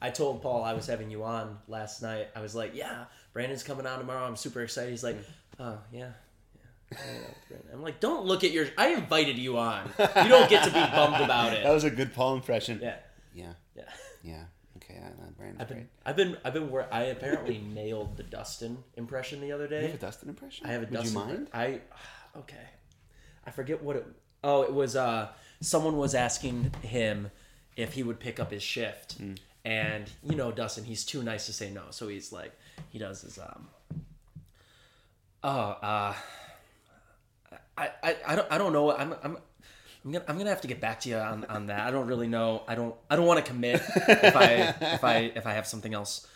I told Paul I was having you on last night. I was like, "Yeah, Brandon's coming on tomorrow. I'm super excited." He's like, "Oh yeah." yeah. I know, Brandon." I'm like, don't look at your. I invited you on. You don't get to be bummed about it. That was a good Paul impression. Yeah, Yeah. yeah. Yeah. Okay. I, Brandon's I've great. been, I've been, I've been. Where I apparently nailed the Dustin impression the other You day. have a Dustin impression? I have a Would Dustin. you mind? I okay. I forget what it. Oh, it was. Uh, someone was asking him if he would pick up his shift, Mm. And you know, Dustin, he's too nice to say no, so he's like, he does his um. Oh, uh, I, I, I don't, I don't know. I'm, I'm. I'm gonna, I'm gonna have to get back to you on, on that. I don't really know. I don't I don't want to commit if I if I if I have something else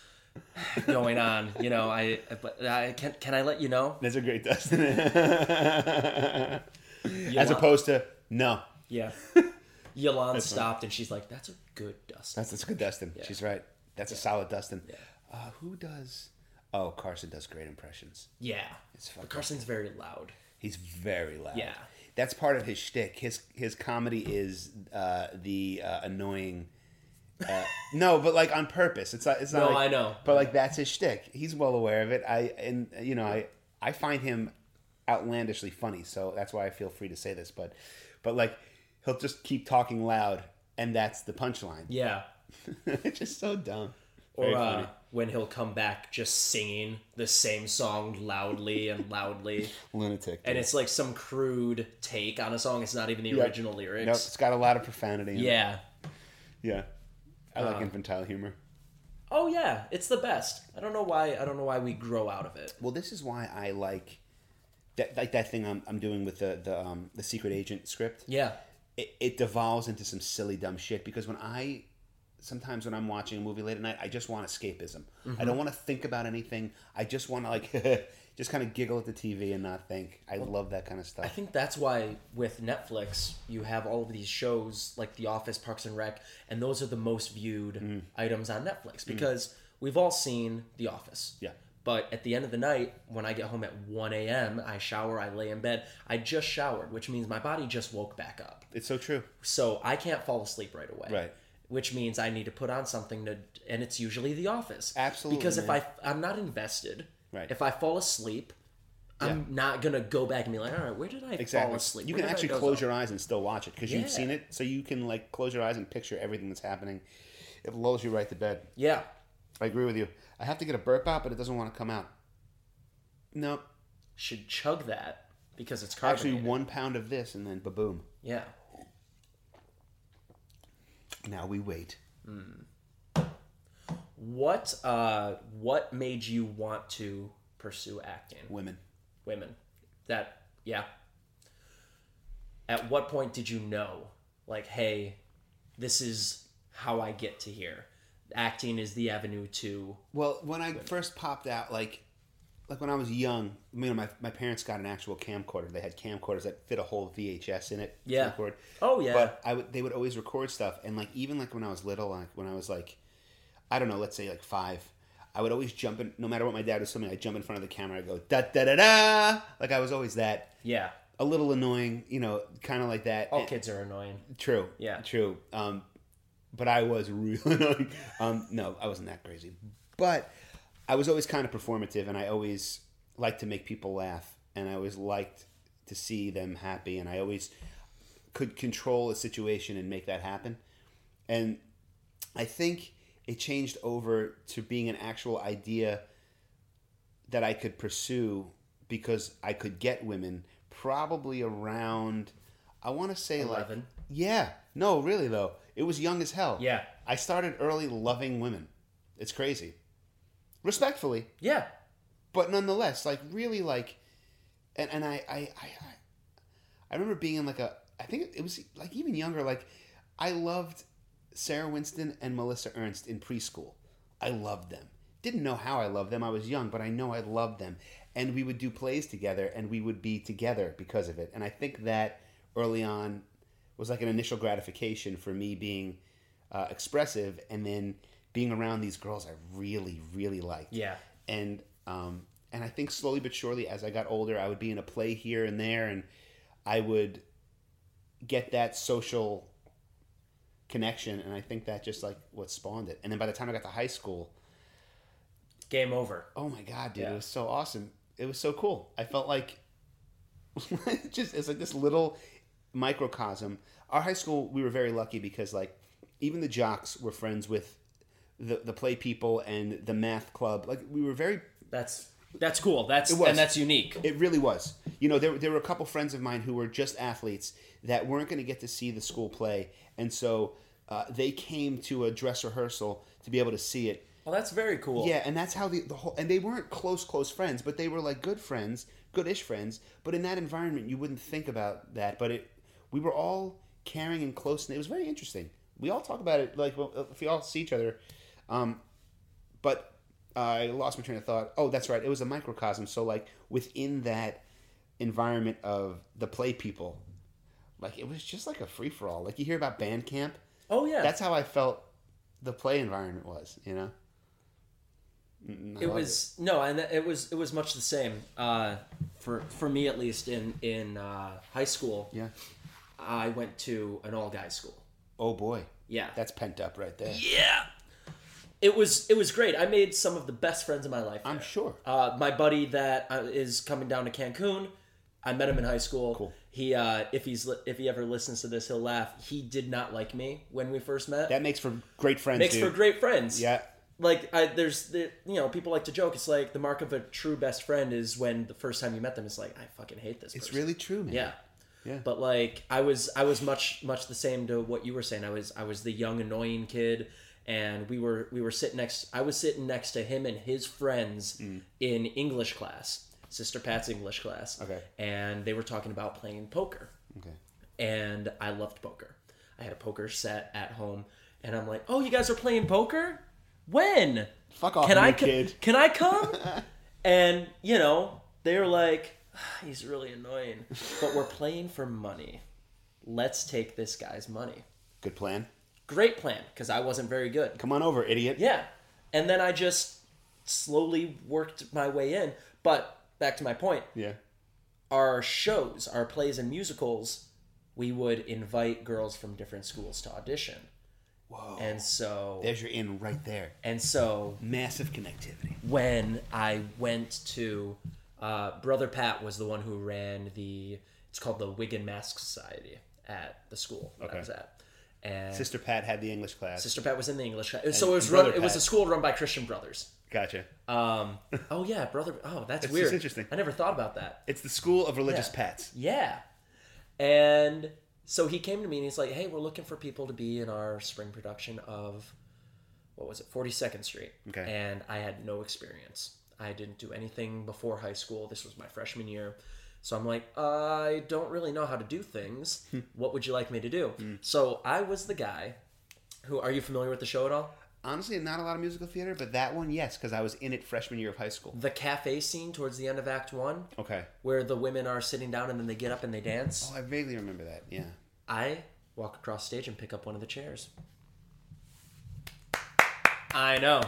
going on. You know, I but I can can I let you know? That's a great Dustin. As Yolan- opposed to, no. Yeah. Yolande stopped and she's like, "That's a good Dustin. That's, that's a good Dustin. She's right. That's a solid Dustin. Yeah. Uh, who does? Oh, Carson does great impressions. Yeah. It's Carson's very loud. He's very loud. Yeah. That's part of his shtick. His his comedy is uh, the uh, annoying. Uh, no, but like on purpose. It's not. It's not. No, like- I know. But like that's his shtick. He's well aware of it. I and you know I I find him outlandishly funny. So that's why I feel free to say this. But but like he'll just keep talking loud, and that's the punchline. Yeah. it's just so dumb. Or uh, when he'll come back just singing the same song loudly and loudly. lunatic. And it's like some crude take on a song. It's not even the Yep. original lyrics. Nope, it's got a lot of profanity. In it. Yeah. yeah. I like Uh, infantile humor. Oh yeah, it's the best. I don't know why. I don't know why we grow out of it. Well, this is why I like that, like that thing I'm, I'm doing with the the um, the secret agent script. Yeah. It, it devolves into some silly dumb shit because when I sometimes when I'm watching a movie late at night, I just want escapism. I don't want to think about anything. I just want to like just kind of giggle at the TV and not think. I love that kind of stuff. I think that's why with Netflix you have all of these shows like The Office, Parks and Rec, and those are the most viewed Mm. items on Netflix because we've all seen The Office. Yeah. But at the end of the night, when I get home at 1 a.m., I shower, I lay in bed. I just showered, which means my body just woke back up. It's so true. So I can't fall asleep right away. Right. Which means I need to put on something to, and it's usually The Office. Absolutely, Because if man. I, I'm not invested. Right. If I fall asleep, I'm not gonna go back and be like, all right, where did I fall Exactly. asleep? You Where can actually close off?" your eyes and still watch it because Yeah. you've seen it, so you can like close your eyes and picture everything that's happening. It lulls you right to bed. Yeah. I agree with you. I have to get a burp out, but it doesn't want to come out. No, Should chug that because it's actually, one pound of this, and then ba-boom. Yeah. Now we wait. What uh what made you want to pursue acting? Women. Women. That yeah. At what point did you know like hey, this is how I get to here. Acting is the avenue to Well, when I first popped out, like, like when I was young, you know, my, my parents got an actual camcorder. They had camcorders that fit a whole VHS in it. Yeah. record. Oh yeah. But I would, they would always record stuff, and like even like when I was little, like when I was like, I don't know, let's say like five, I would always jump in. No matter what my dad was filming, I'd jump in front of the camera. I go da da da da. Like I was always that. yeah. A little annoying, you know, kind of like that. All And- kids are annoying. True. Yeah. True. Um, but I was really annoying. Um, no, I wasn't that crazy. But I was always kind of performative, and I always liked to make people laugh, and I always liked to see them happy, and I always could control a situation and make that happen. And I think it changed over to being an actual idea that I could pursue because I could get women probably around I want to say like Eleven. yeah. No, really though. It was young as hell. Yeah. I started early loving women. It's crazy. Respectfully, Yeah. but nonetheless, like really like and, and I, I, I I I remember being in like a I think it was like even younger, like I loved Sarah Winston and Melissa Ernst in preschool. I loved them. Didn't know how I loved them. I was young, but I know I loved them. And we would do plays together and we would be together because of it. And I think that early on was like an initial gratification for me being uh, expressive and then being around these girls I really, really liked Yeah. and um, and I think slowly but surely, as I got older, I would be in a play here and there, and I would get that social connection, and I think that just like what spawned it. And then by the time I got to high school, Game over. oh my god, dude, Yeah. it was so awesome. It was so cool. I felt like just it's like this little microcosm. Our high school, we were very lucky because like even the jocks were friends with the the play people and the math club. Like we were very That's that's cool. That's and that's unique. It really was. You know, there, there were a couple friends of mine who were just athletes that weren't going to get to see the school play, and so uh, they came to a dress rehearsal to be able to see it. Well, that's very cool. Yeah, and that's how the, the whole and they weren't close close friends, but they were like good friends, goodish friends. But in that environment, you wouldn't think about that. But it, we were all caring and close, and it was very interesting. We all talk about it like if we all see each other. Um, but I lost my train of thought. Oh, that's right. It was a microcosm. So like within that environment of the play people, like it was just like a free for all. Like you hear about band camp. Oh yeah. That's how I felt the play environment was. You know. I it was no, and it was it was much the same. Uh, for for me at least in in uh, high school, Yeah. I went to an all guys school. Oh boy, Yeah. that's pent up right there. Yeah. It was it was great. I made some of the best friends of my life. I'm there. sure. Uh, my buddy that uh, coming down to Cancun, I met him in high school. Cool. He uh, if he's li- if he ever listens to this, he'll laugh. He did not like me when we first met. That makes for great friends. Makes dude. for great friends. Yeah. Like I, there's the you know people like to joke. It's like the mark of a true best friend is when the first time you met them, it's like I fucking hate this. It's person. really true, man. Yeah. Yeah. But like I was I was much much the same to what you were saying. I was I was the young annoying kid and we were we were sitting next I was sitting next to him and his friends Mm. in English class. Sister Pat's English class. Okay. And they were talking about playing poker. Okay. And I loved poker. I had a poker set at home and I'm like, "Oh, you guys are playing poker? When?" Fuck off, can I kid. Can I come? and you know, they're like, "Ah, he's really annoying, but we're playing for money. Let's take this guy's money. Good plan. Great plan, because I wasn't very good. Come on over, idiot. Yeah, and then I just slowly worked my way in. But back to my point, Yeah. our shows, our plays and musicals, we would invite girls from different schools to audition, Whoa. and so There's your in right there. and so Massive connectivity. when I went to uh, Brother Pat was the one who ran the it's called the Wig and Mask Society at the school that Okay. I was at, and Sister Pat had the English class. Sister Pat was in the English class. So it was run. It was a school run by Christian Brothers. Gotcha. Um, oh yeah, brother. Oh, that's It's weird. interesting. I never thought about that. It's the school of religious Yeah. pets. Yeah. And so he came to me and he's like, "Hey, we're looking for people to be in our spring production of what was it, 42nd Street." Okay. And I had no experience. I didn't do anything before high school. This was my freshman year. So I'm like, I don't really know how to do things. Hmm. what would you like me to do? Hmm. So I was the guy who are you familiar with the show at all? Honestly, not a lot of musical theater, but that one, yes, because I was in it freshman year of high school. The cafe scene towards the end of Act 1 Okay. where the women are sitting down and then they get up and they dance. Oh, I vaguely remember that. Yeah. I walk across stage and pick up one of the chairs. I know,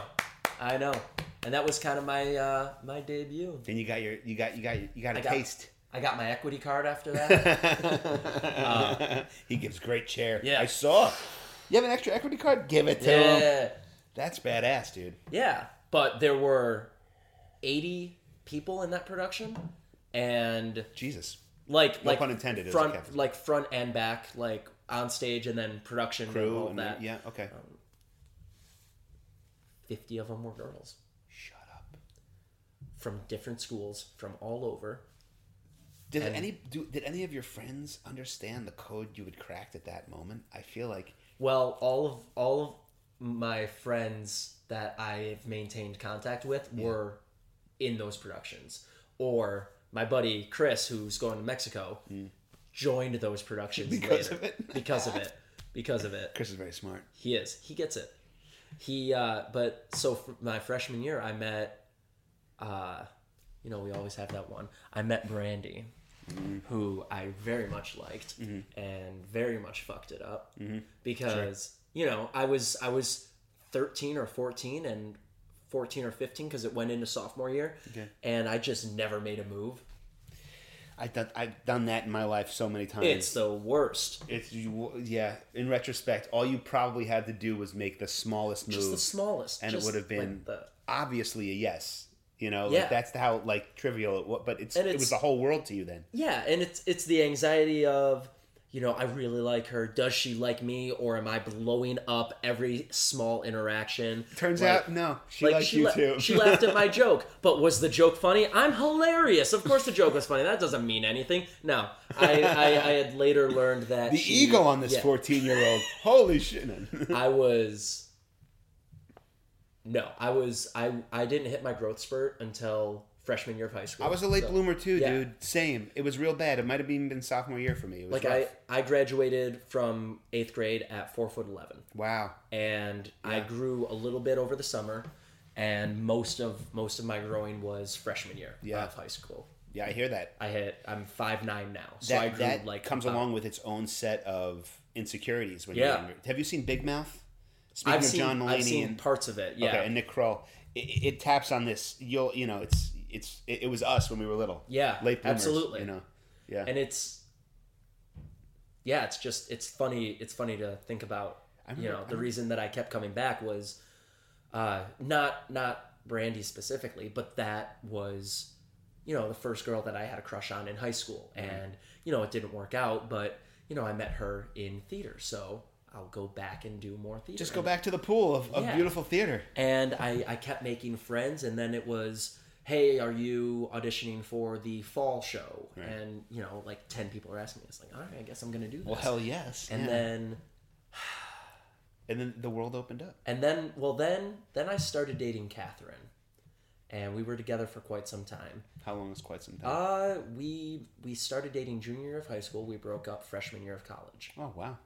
I know, and that was kind of my uh, my debut. Then you got your, you got, you got, you got a I got- taste. I got my equity card after that. he gives great chair. Yeah. I saw. You have an extra equity card? Give it to him. yeah, That's badass, dude. yeah. But there were eighty people in that production, and Jesus. like No like pun intended, front like front and back, like on stage and then production and Crew all and that. yeah, okay. Fifty of them were girls. From different schools from all over. Did And- any do, did any of your friends understand the code you had cracked at that moment? I feel like Well, all of all of my friends that I've maintained contact with were in those productions, or my buddy Chris, who's going to Mexico, joined those productions. Because later. of it? because of it, because of it. Chris is very smart. He is. He gets it. He. Uh, but so for my freshman year, I met. Uh, you know, we always have that one. I met Brandy, mm-hmm. who I very much liked mm-hmm. and very much fucked it up mm-hmm. because you know I was I was thirteen or fourteen and fourteen or fifteen because it went into sophomore year, Okay. and I just never made a move. I done, I've done that in my life so many times. It's the worst. It's you, yeah. In retrospect, all you probably had to do was make the smallest move, Just the smallest. and it would have been like the obviously a yes. You know, Yeah. like that's how like trivial it was. But it's, And it was the whole world to you then. Yeah, and it's it's the anxiety of, you know, I really like her. Does she like me, or am I blowing up every small interaction? Turns Like- out, no, she like likes she, you la- too. she laughed at my joke, but was the joke funny? I'm hilarious. Of course, the joke was funny. That doesn't mean anything. No, I I, I had later learned that the she- ego on this yeah, fourteen-year-old. Holy shit! I was. No, I was I I didn't hit my growth spurt until freshman year of high school. I was a late So- bloomer too, yeah. dude. Same. It was real bad. It might have even been sophomore year for me. It was Like I, rough. I graduated from eighth grade at four foot eleven, wow. and I grew a little bit over the summer, and most of most of my growing was freshman year Yeah. of high school. Yeah, I hear that. I hit I'm five nine now, so That I grew that like comes about- along with its own set of insecurities when Yeah. you're younger. Have you seen Big Mouth? Speaking I've of seen John Mulaney I've seen and parts of it. Yeah, okay, and Nick Kroll, it, it taps on this. You'll you know it's it's it, it was us when we were little. Yeah, late bloomers, absolutely. You know, yeah. and it's yeah it's just it's funny it's funny to think about I you know the reason that i kept coming back was uh not not brandy specifically but that was you know the first girl that i had a crush on in high school Mm-hmm. and you know it didn't work out but you know i met her in theater so i'll go back and do more theater Just go back to the pool of, of Yeah. beautiful theater. and I, I kept making friends and then it was hey are you auditioning for the fall show Right. and you know like 10 people are asking me it's like all right i guess i'm gonna do this Well, hell yes. and yeah. then and then the world opened up. and then well then then i started dating catherine and we were together for quite some time How long is quite some time? uh we we started dating junior year of high school we broke up freshman year of college oh wow.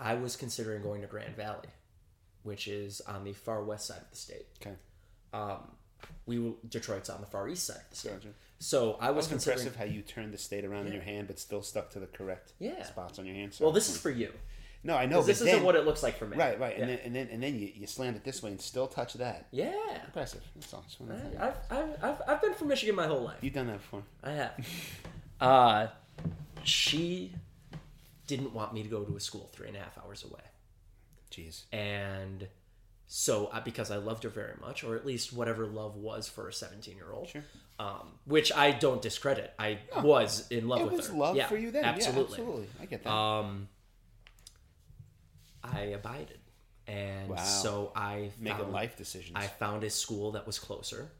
I was considering going to grand valley which is on the far west side of the state Okay. um we detroit's on the far east side of the state Gotcha. so i was was considering impressive how you turned the state around in your hand, but still stuck to the correct Yeah. spots on your hand. So- well this is for you no, I know. This isn't what it looks like for me right, right, yeah. and then and then and then you, you slammed it this way and still touch that. yeah Impressive. That's all. Just wanted to tell you. I- I've, I've, I've, I've been from michigan my whole life You've done that before. I have. Uh, she didn't want me to go to a school three and a half hours away. Jeez. And so, uh, because I loved her very much, or at least whatever love was for a 17 year old, Sure. um, which I don't discredit. I was in love with her. It with was her. love Yeah, for you then. Absolutely. Yeah, absolutely. I get that. Um, I abided. And Wow. so I Making a life decision. I found a school that was closer,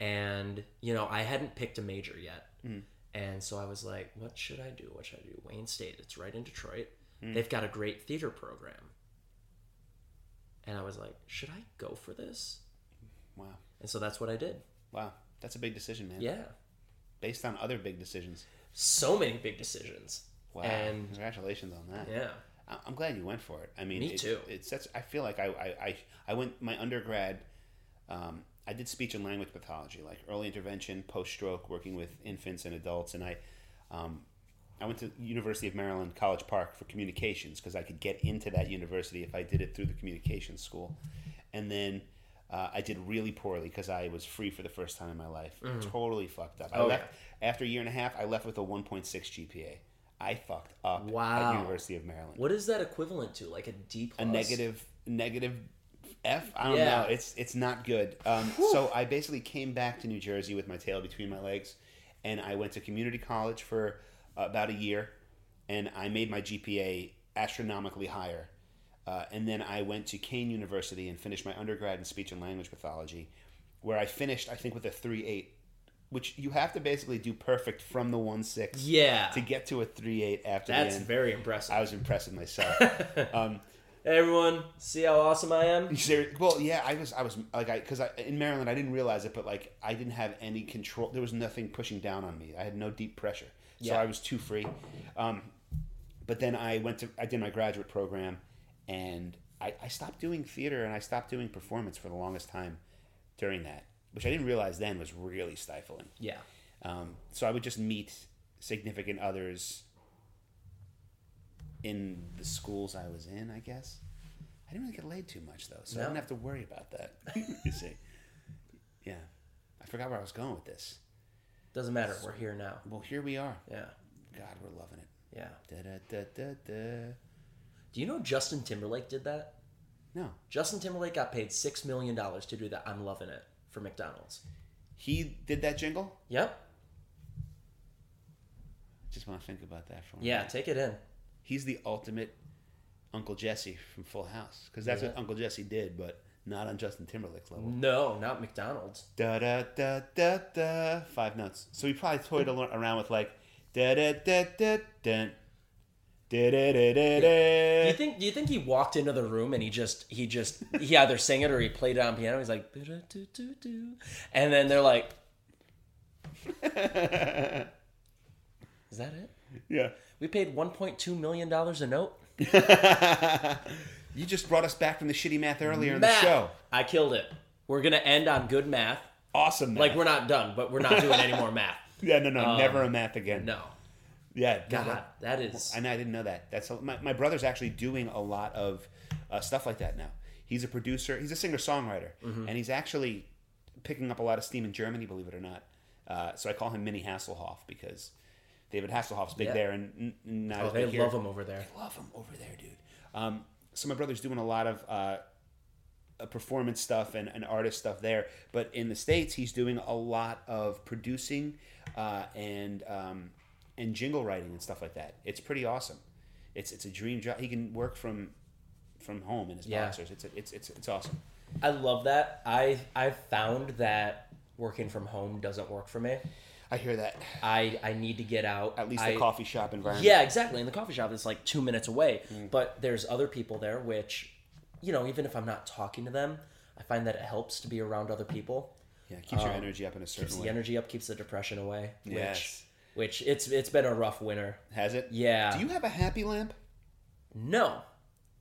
and you know I hadn't picked a major yet, Mm. And so I was like, "What should I do? What should I do?" Wayne State, it's right in Detroit. Mm. They've got a great theater program, and I was like, "Should I go for this?" wow. And so that's what I did. Wow. That's a big decision, man. Yeah, Based on other big decisions. so many big decisions. Wow. And Congratulations on that. yeah, I'm glad you went for it. I mean, Me it- too. It's such. I feel like I I, I, I went my undergrad. Um, I did speech and language pathology, like early intervention, post stroke, working with infants and adults, and I, um, I went to University of Maryland College Park for communications because I could get into that university if I did it through the communications school, and then. Uh, I did really poorly because I was free for the first time in my life. Totally fucked up. I Oh, left after a year and a half. I left with a 1.6 GPA. I fucked up Wow. at University of Maryland what is that equivalent to? Like a D plus? a negative negative F. I don't Yeah. know. It's it's not good. Um, so I basically came back to New Jersey with my tail between my legs, and I went to community college for about a year, and I made my GPA astronomically higher. Uh, and then I went to Kean University and finished my undergrad in speech and language pathology, where I finished I think with a three eight, which you have to basically do perfect from the one six Yeah, to get to a three eight after that's very impressive. I was impressed with myself. um, Hey everyone, see how awesome I am? Well, yeah, I was, I was like, I because I in Maryland, I didn't realize it, but like, I didn't have any control. There was nothing pushing down on me. I had no deep pressure, so Yeah. I was too free. Um, but then I went to, I did my graduate program, and I, I stopped doing theater and I stopped doing performance for the longest time during that, which I didn't realize then was really stifling. Yeah. Um, so I would just meet significant others in the schools I was in, I guess. I didn't really get laid too much though, so I didn't have to worry about that. you see, yeah, I forgot where I was going with this. Doesn't matter. We're here now. Well, here we are. Yeah. God, we're loving it. Yeah. Da, da, da, da, da. Do you know Justin Timberlake did that? No, Justin Timberlake got paid six million dollars to do that. I'm loving it for McDonald's. he did that jingle. Yep. Just want to think about that for a Yeah. minute. Take it in. He's the ultimate Uncle Jesse from Full House because that's what Uncle Jesse did, but not on Justin Timberlake's level. No, not McDonald's. Da da da da da. Five notes. So he probably toyed around with like da da da da dun. Da da da da Do you da. think? Do you think he walked into the room and he just he just he either sang it or he played it on piano? He's like, "Ba-da-doo-doo-doo." and then they're like, "Is that it? yeah. We paid 1.2 million dollars a note." You just brought us back from the shitty math earlier in the show. I killed it. We're gonna end on good math. Awesome. Math. Like we're not done, but we're not doing any more math. yeah, no, no, never a math again. No, Yeah, no, God, that- that is. I know I didn't know that. That's my, my brother's actually doing a lot of uh, stuff like that now. He's a producer. He's a singer songwriter, Mm-hmm. and he's actually picking up a lot of steam in Germany. Believe it or not. Uh, so I call him Mini Hasselhoff because David Hasselhoff's big Yeah. there, and n- n- not Oh, they big here. love him over there. They love him over there, dude. Um, so my brother's doing a lot of uh, uh, performance stuff and, and artist stuff there. But in the states, he's doing a lot of producing uh, and um, and jingle writing and stuff like that. It's pretty awesome. It's it's a dream job. He can work from from home in his Yeah. boxers. It's it's it's it's awesome. I love that. I I've found that working from home doesn't work for me. I hear that. I I need to get out. At least I, the coffee shop environment. Yeah, exactly. In the coffee shop, it's like two minutes away. Mm. But there's other people there, which, you know, even if I'm not talking to them, I find that it helps to be around other people. yeah. Keeps your energy up in a certain Um, Keeps way. the energy up, keeps the depression away. Which, Yes. which it's it's been a rough winter. Has it? Yeah. Do you have a happy lamp? No,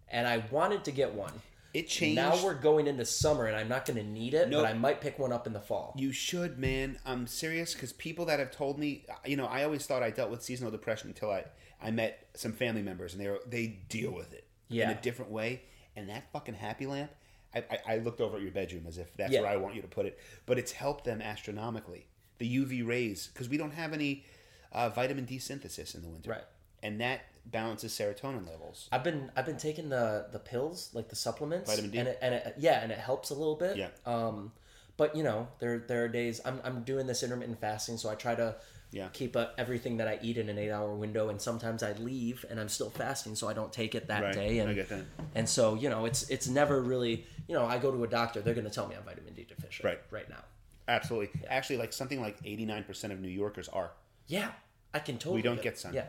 and I wanted to get one. It changed. Now we're going into summer, and I'm not going to need it, Nope. but I might pick one up in the fall. You should, man. I'm serious because people that have told me, you know, I always thought I dealt with seasonal depression until I, I met some family members and they were, they deal with it in a different way. And that fucking happy lamp, I, I, I looked over at your bedroom as if that's Yeah. where I want you to put it, but it's helped them astronomically. The UV rays, because we don't have any uh, vitamin D synthesis in the winter, Right. And that balances serotonin levels. I've been I've been taking the the pills like the supplements Vitamin D? and it, and it, yeah and it helps a little bit Yeah. um but you know there there are days I'm I'm doing this intermittent fasting so I try to Yeah. keep uh, everything that I eat in an eight hour window and sometimes I leave and I'm still fasting so I don't take it that Right. day and I get that. and so you know it's it's never really you know I go to a doctor they're gonna tell me I'm vitamin D deficient Right. right now Absolutely. Actually, like something like 89% of New Yorkers are. yeah I can totally We don't get sun. yeah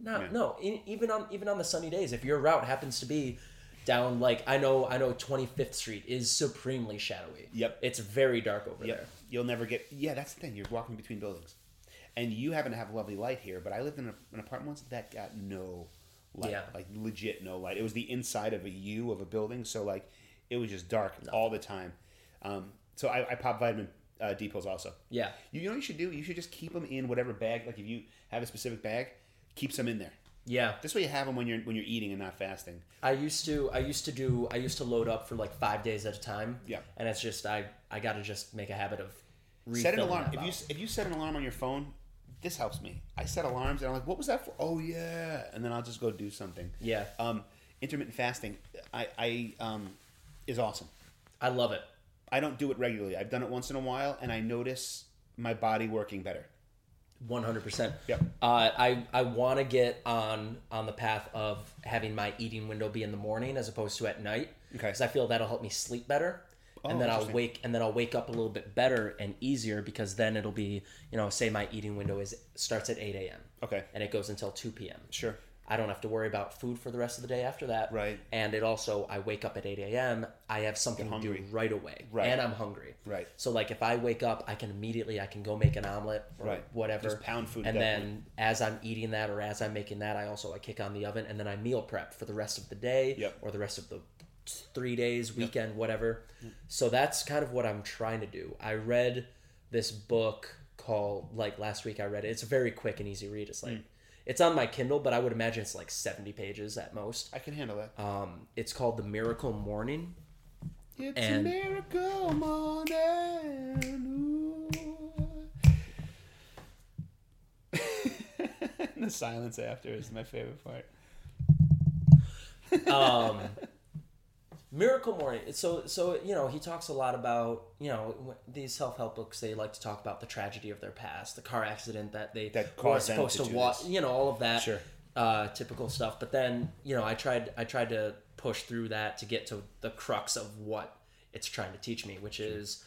no Yeah. no e- even on even on the sunny days if your route happens to be down like I know I know 25th Street is supremely shadowy Yep. it's very dark over Yep. there You'll never get. Yeah, that's the thing. You're walking between buildings, and you happen to have lovely light here. But I lived in a, an apartment once that got no light. Yeah. Like legit no light. It was the inside of a U of a building, so like it was just dark all the time. Um, so I, I pop vitamin uh, D pills also. yeah You know what you should do? You should just keep them in whatever bag. Like if you have a specific bag, keep them in there. yeah This way you have them when you're when you're eating and not fasting. I used to I used to do I used to load up for like five days at a time. Yeah. And it's just I I got to just make a habit of set an alarm. If you if you set an alarm on your phone, this helps me. I set alarms and I'm like, what was that for? Oh yeah, and then I'll just go do something. Yeah. Um, intermittent fasting, I I um, is awesome. I love it. I don't do it regularly. I've done it once in a while, and I notice my body working better. One hundred percent. Yep. Uh, I I want to get on on the path of having my eating window be in the morning as opposed to at night. Okay. Because I feel that'll help me sleep better. Oh, and then I'll wake and then I'll wake up a little bit better and easier because then it'll be you know say my eating window is starts at eight a.m. Okay. and it goes until two p.m. Sure. I don't have to worry about food for the rest of the day after that. Right. And it also, I wake up at 8 a.m., I have something to do right away. Right. And I'm hungry. Right. So, like, if I wake up, I can immediately, I can go make an omelet or Right. whatever. Just pound food And that then as I'm eating that or as I'm making that, I also, I kick on the oven and then I meal prep for the rest of the day Yep. or the rest of the three days, weekend, whatever. Mm. So that's kind of what I'm trying to do. I read this book called, like, last week I read it. It's a very quick and easy read. It's like, mm. It's on my Kindle, but I would imagine it's like 70 pages at most. I can handle that. Um, it's called The Miracle Morning. It's and, a miracle morning. the silence after is my favorite part. um, Miracle Morning. So, so you know, he talks a lot about you know these self help books. They like to talk about the tragedy of their past, the car accident that they That were supposed to to, watch. You know, all of that Sure. uh, typical stuff. But then you know, I tried I tried to push through that to get to the crux of what it's trying to teach me, which is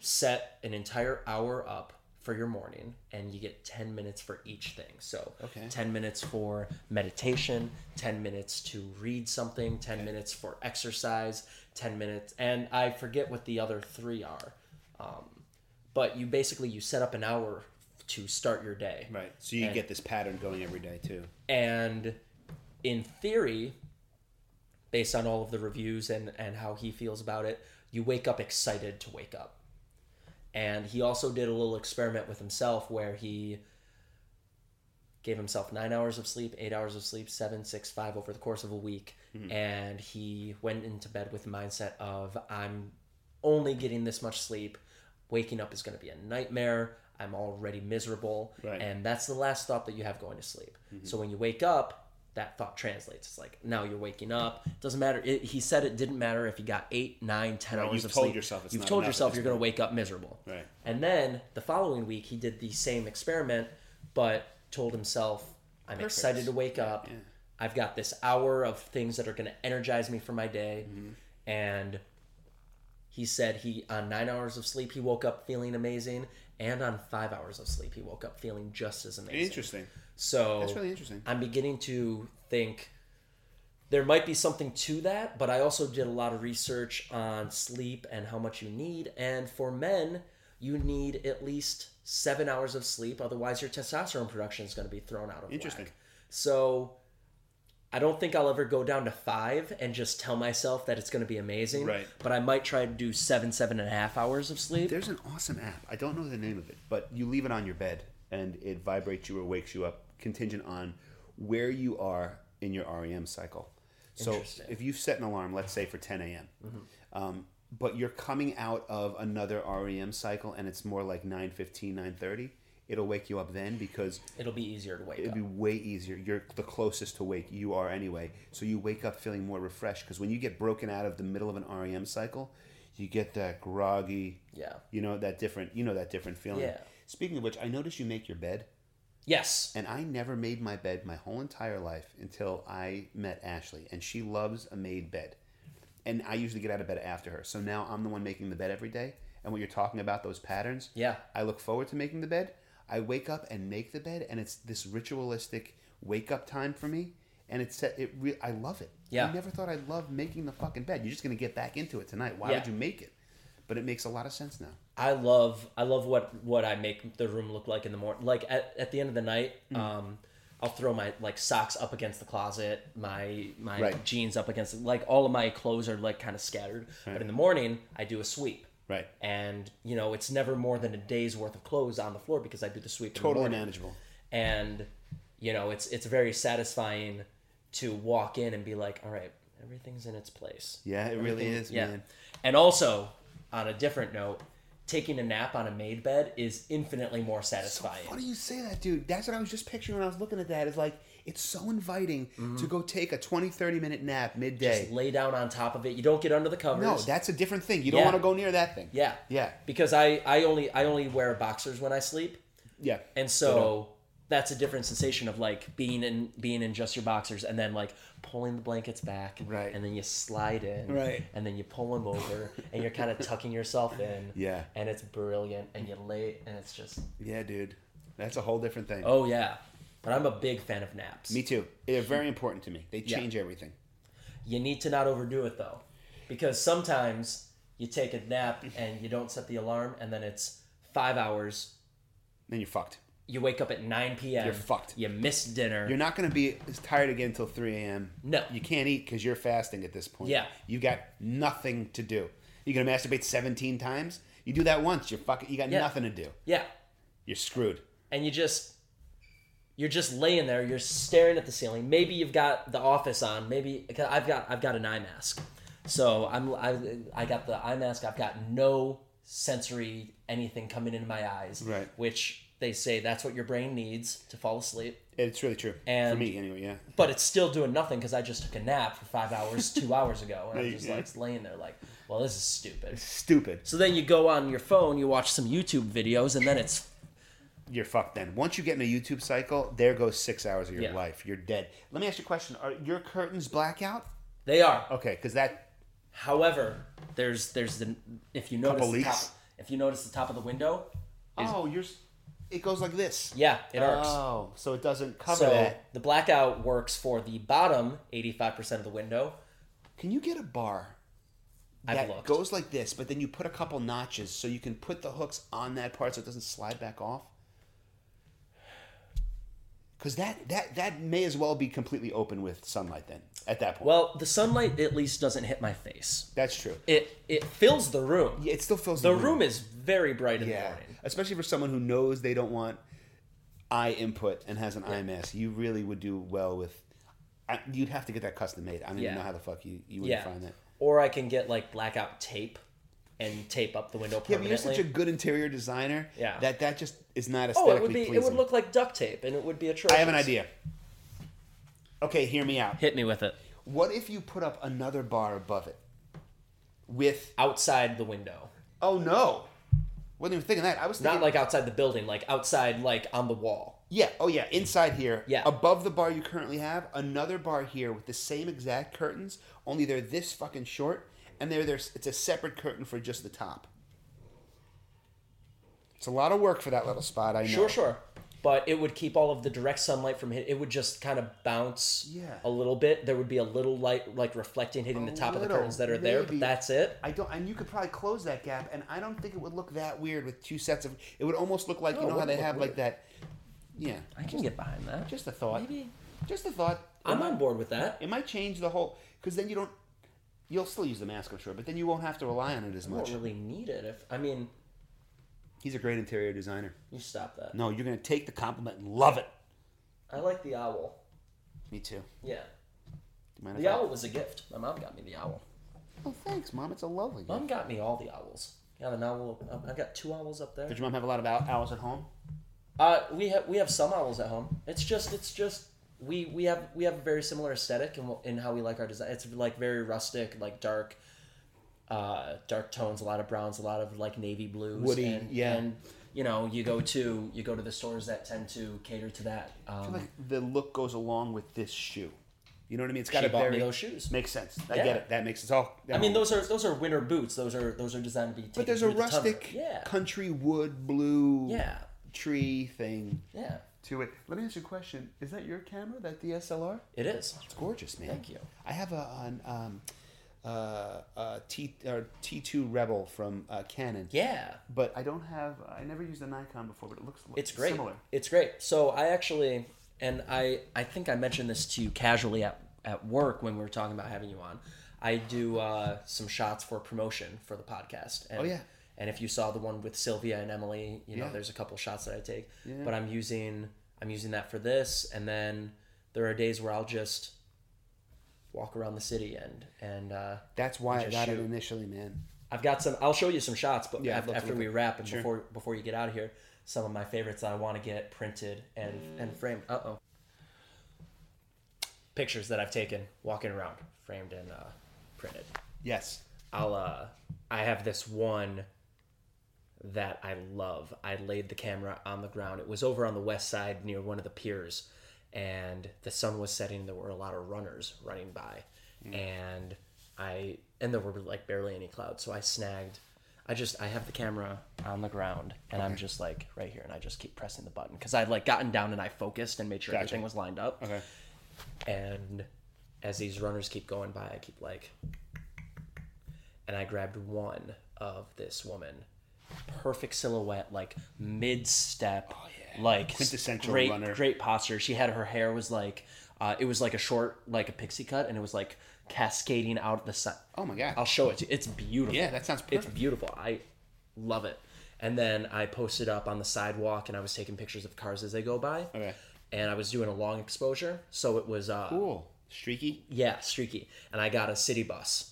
set an entire hour up for your morning and you get 10 minutes for each thing so Okay. 10 minutes for meditation 10 minutes to read something 10 minutes for exercise 10 minutes and i forget what the other three are um, but you basically you set up an hour to start your day Right. So you And- get this pattern going every day too. and in theory based on all of the reviews and and how he feels about it you wake up excited to wake up and he also did a little experiment with himself where he gave himself nine hours of sleep eight hours of sleep seven six five over the course of a week. Hmm. And he went into bed with the mindset of i'm only getting this much sleep. Waking up is going to be a nightmare. I'm already miserable. Right. and that's the last thought that you have going to sleep. Hmm. So when you wake up that thought translates it's like now you're waking up doesn't matter it, he said it didn't matter if you got eight nine ten Right, hours you've of told sleep yourself it's you've told yourself you're going to wake up miserable Right. and then the following week he did the same experiment but told himself i'm Perfect. excited to wake up Yeah. i've got this hour of things that are going to energize me for my day Mm-hmm. and he said he on nine hours of sleep he woke up feeling amazing and on five hours of sleep he woke up feeling just as amazing Interesting. So That's really interesting. i'm beginning to think there might be something to that but i also did a lot of research on sleep and how much you need and for men you need at least seven hours of sleep otherwise your testosterone production is going to be thrown out of Interesting. whack. so i don't think i'll ever go down to five and just tell myself that it's going to be amazing Right. but i might try to do seven seven and a half hours of sleep There's an awesome app. I don't know the name of it, but you leave it on your bed and it vibrates you or wakes you up contingent on where you are in your REM cycle. So if you set an alarm, let's say for 10 a.m., um, but you're coming out of another REM cycle and it's more like 9.15, 9.30, it'll wake you up then because it'll be easier to wake It'll up be way easier. You're the closest to wake you are anyway. So you wake up feeling more refreshed because when you get broken out of the middle of an REM cycle, you get that groggy, yeah you know that different, you know that different feeling. Yeah. Speaking of which, I noticed you make your bed, yes and I never made my bed my whole entire life until I met Ashley, and she loves a made bed, and I usually get out of bed after her. So now I'm the one making the bed every day. And when you're talking about, those patterns, yeah I look forward to making the bed. I wake up and make the bed, and it's this ritualistic wake up time for me. And it's set- it. Re- I love it. Yeah. I never thought I'd love making the fucking bed. You're just gonna get back into it tonight. Why Yeah. would you make it? But it makes a lot of sense now. I love I love what what I make the room look like in the morning. Like at, at the end of the night, Mm. um, I'll throw my like socks up against the closet, my my Right. jeans up against like all of my clothes are like kind of scattered. But in the morning, I do a sweep. Right. And you know it's never more than a day's worth of clothes on the floor because I do the sweep. in the Totally manageable. And you know it's it's very satisfying to walk in and be like, all right, everything's in its place. Yeah, it really is, yeah. man. And also, on a different note, taking a nap on a made bed is infinitely more So satisfying. funny you say that, dude. That's what I was just picturing when I was looking at that. Is like it's so inviting mm-hmm. to go take a 20, 30 minute nap midday. Just lay down on top of it. You don't get under the covers. no, that's a different thing. You don't Yeah. want to go near that thing. yeah, Yeah. Because I I only I only wear boxers when I sleep, Yeah. and so that's a different sensation of like being in being in just your boxers and then like pulling the blankets back Right. and then you slide in Right. and then you pull them over and you're kind of tucking yourself in Yeah. and it's brilliant and you lay and it's just Yeah, dude. That's a whole different thing. oh yeah but i'm a big fan of naps Me too. They're very important to me. They Yeah. change everything. you need to not overdo it though because sometimes you take a nap and you don't set the alarm and then it's five hours Then you're fucked. You wake up at 9 p.m You're fucked. you miss dinner You're not going to be as tired again until 3 a.m. No. You can't eat because you're fasting at this point. Yeah. You got nothing to do. You're going to masturbate 17 times? You do that once, you're fucking, you got Yeah. nothing to do. yeah You're screwed. and you just you're just laying there you're staring at the ceiling maybe you've got the office on maybe i've got i've got an eye mask so i'm i, I got the eye mask i've got no sensory anything coming into my eyes Right. which they say that's what your brain needs to fall asleep. It's really true. And- For me, anyway, yeah. But it's still doing nothing because I just took a nap for five hours two hours ago, and I'm just Yeah. like laying there like, well, this is stupid. Stupid. So then you go on your phone, you watch some YouTube videos, and then it's You're fucked then. Once you get in a YouTube cycle, there goes six hours of your Yeah. life. You're dead. Let me ask you a question. Are your curtains blackout? they are. Okay, because that However, there's there's the if you notice the top, if you notice the top of the window, oh, you're s- it goes like this. yeah, it arcs. Oh, so it doesn't cover so that. the blackout works for the bottom 85% of the window. Can you get a bar I've that goes like this, but then you put a couple notches so you can put the hooks on that part so it doesn't slide back off? Because that, that that may as well be completely open with sunlight then at that point. Well, the sunlight at least doesn't hit my face. That's true. It it fills the room. Yeah, it still fills The room room. is very bright in the Yeah, morning. especially for someone who knows they don't want eye input and has an eye mask. You really would do well with. I, you'd have to get that custom made. I don't Yeah. even know how the fuck you you would Yeah. find that. Or I can get like blackout tape and tape up the window Yeah, but you're such a good interior designer. Yeah. That that just is not oh, it would be pleasing. it would look like duct tape and it would be atrocious. I have an idea. Okay, hear me out. Hit me with it. What if you put up another bar above it? With Outside the window. oh no, wasn't even thinking that. I was thinking Not like outside the building, like outside like on the wall. Yeah, oh yeah, inside here. Yeah. Above the bar you currently have, another bar here with the same exact curtains, only they're this fucking short, and they're there's it's a separate curtain for just the top. It's a lot of work for that little spot, I know. Sure, sure. But it would keep all of the direct sunlight from hit. It would just kind of bounce Yeah. a little bit. There would be a little light like reflecting, hitting the A top of the little, curtains that are there. But maybe. that's it. I don't, and you could probably close that gap, and I don't think it would look that weird with two sets of. It would almost look like No, you it know how they wouldn't have look like that. Yeah, I can get behind that. just a thought. Maybe Just a thought. I'm might- on board with that. It might change the whole because then you don't. You'll still use the mask, I'm sure, but then you won't have to rely on it as I don't really need it. If I mean, He's a great interior designer. you stop that. No, you're gonna take the compliment and love it. I like the owl. Me too. Yeah, Do you mind if the I- owl was a gift. My mom got me the owl. Oh, thanks, mom. It's a lovely. Mom gift. got me all the owls. Yeah, the owl. I've got two owls up there. Did your mom have a lot of owls at home? Uh, we have we have some owls at home. It's just it's just we we have we have a very similar aesthetic in, in how we like our design. It's like very rustic, like dark, uh, dark tones, a lot of browns, a lot of like navy blues, Woody, and, yeah. And you know, you go to you go to the stores that tend to cater to that. I Um, feel like the look goes along with this shoe. You know what I mean? It's got bought very those shoes. makes sense. I Yeah. get it. That makes it all. I mean, those are those are winter boots. Those are those are designed to be. But there's a the rustic Yeah. country wood blue Yeah. tree thing Yeah. to it. Let me ask you a question. Is that your camera? That DSLR? It is. It's gorgeous, man. Thank you. I have a an, um, uh, uh, T or T two Rebel from uh, Canon. Yeah. But I don't have. I never used a Nikon before, but it looks. It's great. Similar. It's great. So I actually, and I, I think I mentioned this to you casually at, at work when we were talking about having you on. I do uh, some shots for promotion for the podcast. And, Oh, yeah. And if you saw the one with Sylvia and Emily, you know, Yeah. there's a couple shots that I take. Yeah. But I'm using, I'm using that for this, and then there are days where I'll just walk around the city and and uh, That's why I got it shoot. initially, man. I've got some. I'll show you some shots, but Yeah, after, after we wrap and sure. before before you get out of here, some of my favorites that I want to get printed and and framed. Uh oh. Pictures that I've taken walking around, framed and uh, printed. Yes. I'll uh, I have this one that I love. I laid the camera on the ground. It was over on the west side near one of the piers, and the sun was setting. There were a lot of runners running by, mm. and I and there were like barely any clouds. So I snagged. I just I have the camera on the ground, and I'm just like right here, and I just keep pressing the button because I'd like gotten down and I focused and made sure Gotcha. everything was lined up. Okay. And as these runners keep going by, I keep like, and I grabbed one of this woman, perfect silhouette, like mid step, oh, like Quintessential great, runner. great posture. She had her hair was like, uh, it was like a short, like a pixie cut, and it was like cascading out the side. Oh my god. I'll show it to you. It's beautiful. Yeah, that sounds perfect. It's beautiful. I love it. And then I posted up on the sidewalk, and I was taking pictures of cars as they go by. Okay. And I was doing a long exposure, so it was uh, Cool. Streaky. yeah, streaky. And I got a city bus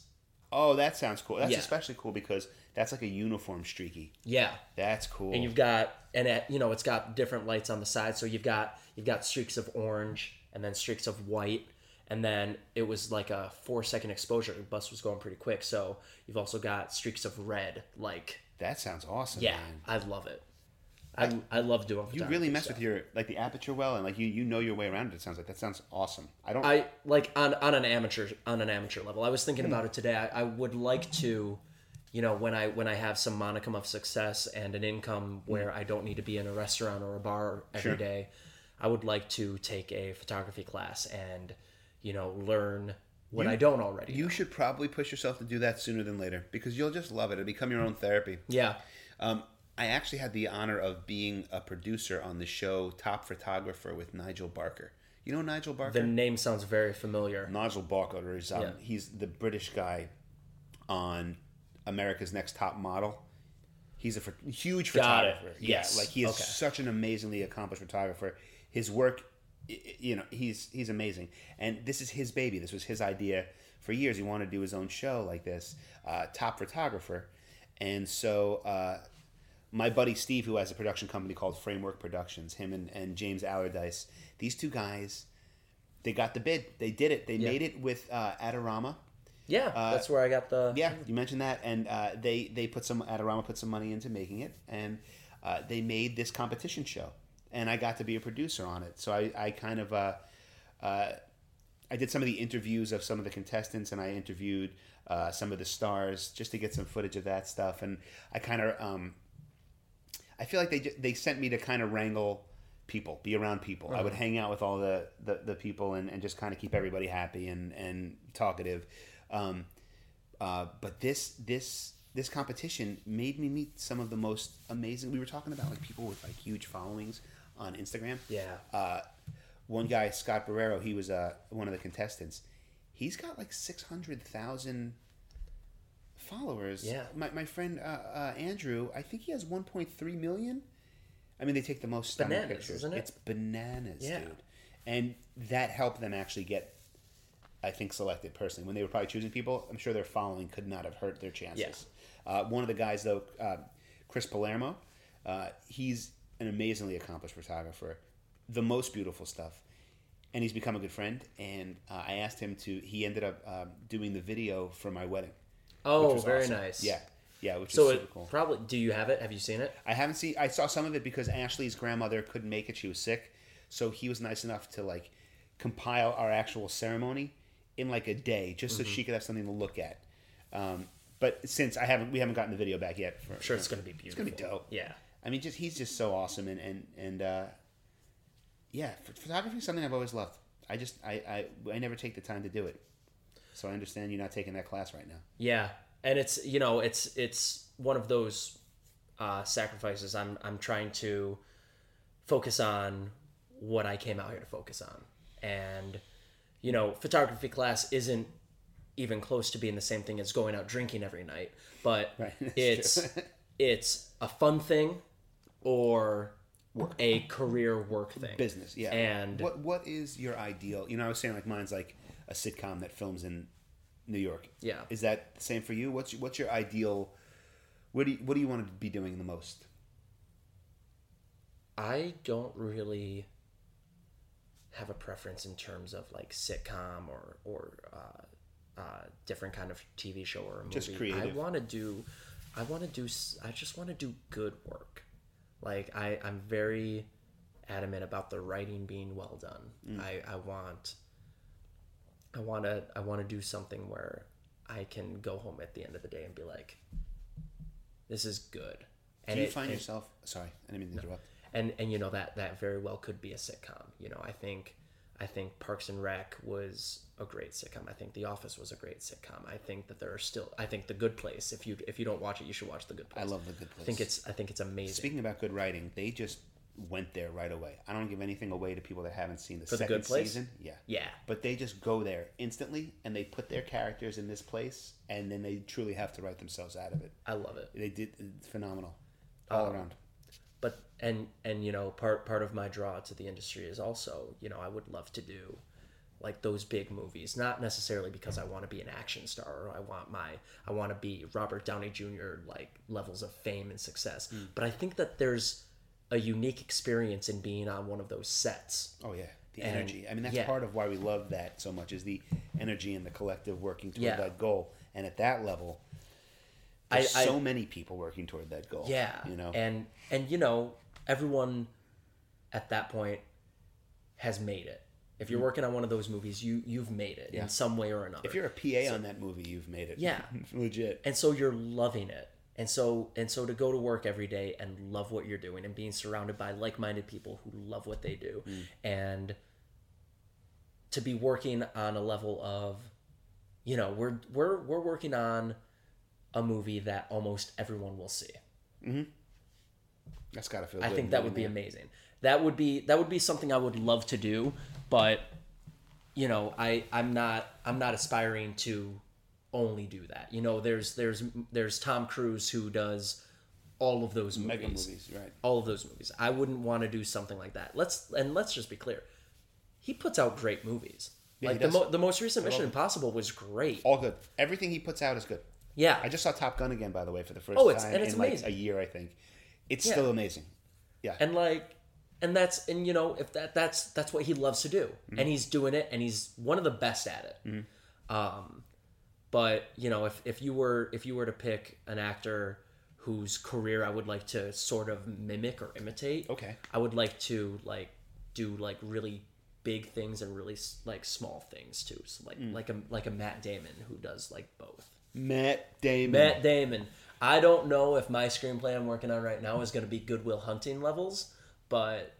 Oh, that sounds cool. That's Yeah. especially cool because that's like a uniform streaky. Yeah. That's cool. and you've got and it, you know it's got different lights on the side so you've got you've got streaks of orange and then streaks of white and then it was like a four second exposure the bus was going pretty quick so you've also got streaks of red like that sounds awesome. yeah man. i love it i, I love doing You really mess stuff. with your like the aperture well, and like you you know your way around it. It sounds like that sounds awesome. I don't. I like on on an amateur on an amateur level. I was thinking Hmm. about it today. I, I would like to, you know, when I when I have some monicum of success and an income where I don't need to be in a restaurant or a bar every day. Sure. I would like to take a photography class and, you know, learn what I don't already. you know. should probably push yourself to do that sooner than later because you'll just love it. It'll become your own therapy. yeah. Um, I actually had the honor of being a producer on the show Top Photographer with Nigel Barker. You know Nigel Barker? The name sounds very familiar. Nigel Barker is um, Yeah. he's the British guy on America's Next Top Model. He's a huge Got it. photographer. Yes. Yeah, like he is Okay. such an amazingly accomplished photographer. His work, you know, he's he's amazing. And this is his baby. This was his idea for years. He wanted to do his own show like this, uh, Top Photographer. And so uh, my buddy Steve, who has a production company called Framework Productions, him and, and James Allardyce, these two guys, they got the bid. They did it. They made it with uh, Adorama. Yeah, that's where I got the. Yeah, you mentioned that, and uh, they they put some Adorama put some money into making it, and uh, they made this competition show, and I got to be a producer on it. So I I kind of uh, uh, I did some of the interviews of some of the contestants, and I interviewed uh, some of the stars just to get some footage of that stuff, and I kind of um, I feel like they they sent me to kind of wrangle people, be around people. I would hang out with all the, the, the people and, and just kind of keep everybody happy and, and talkative. Um, uh, but this this this competition made me meet some of the most amazing. We were talking about like people with like huge followings on Instagram. Yeah. Uh, one guy, Scott Barrero, he was uh, one of the contestants. He's got like six hundred thousand followers. Yeah. My, my friend uh, uh, Andrew, I think he has one point three million. I mean, they take the most stunning Bananas, pictures. isn't it? It's bananas, Yeah. dude. And that helped them actually get, I think, selected personally. When they were probably choosing people, I'm sure their following could not have hurt their chances. Uh, one of the guys, though, uh, Chris Palermo, uh, he's an amazingly accomplished photographer. The most beautiful stuff. And he's become a good friend. And uh, I asked him to, he ended up um, doing the video for my wedding. Oh, was very awesome. nice. Yeah. Yeah, which So is super cool. probably. Do you have it? Have you seen it? I haven't seen. I saw some of it because Ashley's grandmother couldn't make it; she was sick. So he was nice enough to like compile our actual ceremony in like a day, just so she could have something to look at. Um, but since I haven't, we haven't gotten the video back yet. For, I'm sure it's going to be beautiful. It's gonna be dope. Yeah. I mean, just he's just so awesome, and and and uh, yeah, photography is something I've always loved. I just I, I I never take the time to do it. So I understand you're not taking that class right now. Yeah, and it's you know it's it's one of those uh, sacrifices. I'm I'm trying to focus on what I came out here to focus on, and you know, photography class isn't even close to being the same thing as going out drinking every night, but Right, it's it's a fun thing or a career work thing. business yeah. And- what what is your ideal you know i was saying like mine's like a sitcom that films in new york. Yeah. is that the same for you? What's what's your ideal what do you, what do you want to be doing the most? I don't really have a preference in terms of like sitcom or or uh, uh, different kind of TV show or movie. Just creative. I want to do, I want to do, I just want to do good work. Like I, I'm very adamant about the writing being well done. Mm. I, I want, I want to, I want to do something where I can go home at the end of the day and be like, this is good. And do you it- find and- yourself sorry i didn't mean to interrupt and and you know that that very well could be a sitcom. You know i think i think parks and rec was a great sitcom. I think the office was a great sitcom. I think that there are still i think the good place if you if you don't watch it you should watch the good place. i love the good place i think it's i think it's amazing. Speaking about good writing they just went there right away. I don't give anything away to people that haven't seen the the second Good Place? season. Yeah. Yeah. But they just go there instantly and they put their characters in this place and then they truly have to write themselves out of it. I love it. They did phenomenal. All Um, around but and and you know part part of my draw to the industry is also you know I would love to do like those big movies not necessarily because i want to be an action star or i want my i want to be robert downey jr like levels of fame and success Hmm. but i think that there's a unique experience in being on one of those sets Oh yeah, the And- energy. I mean, that's yeah. part of why we love that so much is the energy and the collective working toward Yeah. that goal. And at that level, I- there's I- so many people working toward that goal. yeah you know. and and you know everyone at that point has made it if you're mm-hmm. working on one of those movies you you've made it. Yeah. in some way or another if you're a PA on that movie, you've made it. Yeah. legit. and so you're loving it and so and so to go to work every day and love what you're doing and being surrounded by like-minded people who love what they do mm. and to be working on a level of you know we're we're we're working on a movie that almost everyone will see mm-hmm. That's gotta feel. I think that would be amazing. That would be that would be something I would love to do, but you know, I I'm not I'm not aspiring to only do that. You know, there's there's there's Tom Cruise who does all of those movies. mega movies, right? All of those movies. I wouldn't want to do something like that. Let's and let's just be clear. He puts out great movies. Yeah, like the mo- the most recent Mission Impossible was great. All good. Everything he puts out is good. Yeah. I just saw Top Gun again, by the way, for the first Oh, it's- time and it's in like a year. I think it's Yeah. still amazing. Yeah, and like and that's and you know if that that's that's what he loves to do mm-hmm. and he's doing it and he's one of the best at it mm-hmm. um but you know if if you were if you were to pick an actor whose career i would like to sort of mimic or imitate Okay. i would like to like do like really big things and really like small things too so like mm. like a like a matt damon who does like both Matt Damon. Matt Damon. I don't know if my screenplay I'm working on right now is going to be Good Will Hunting levels, but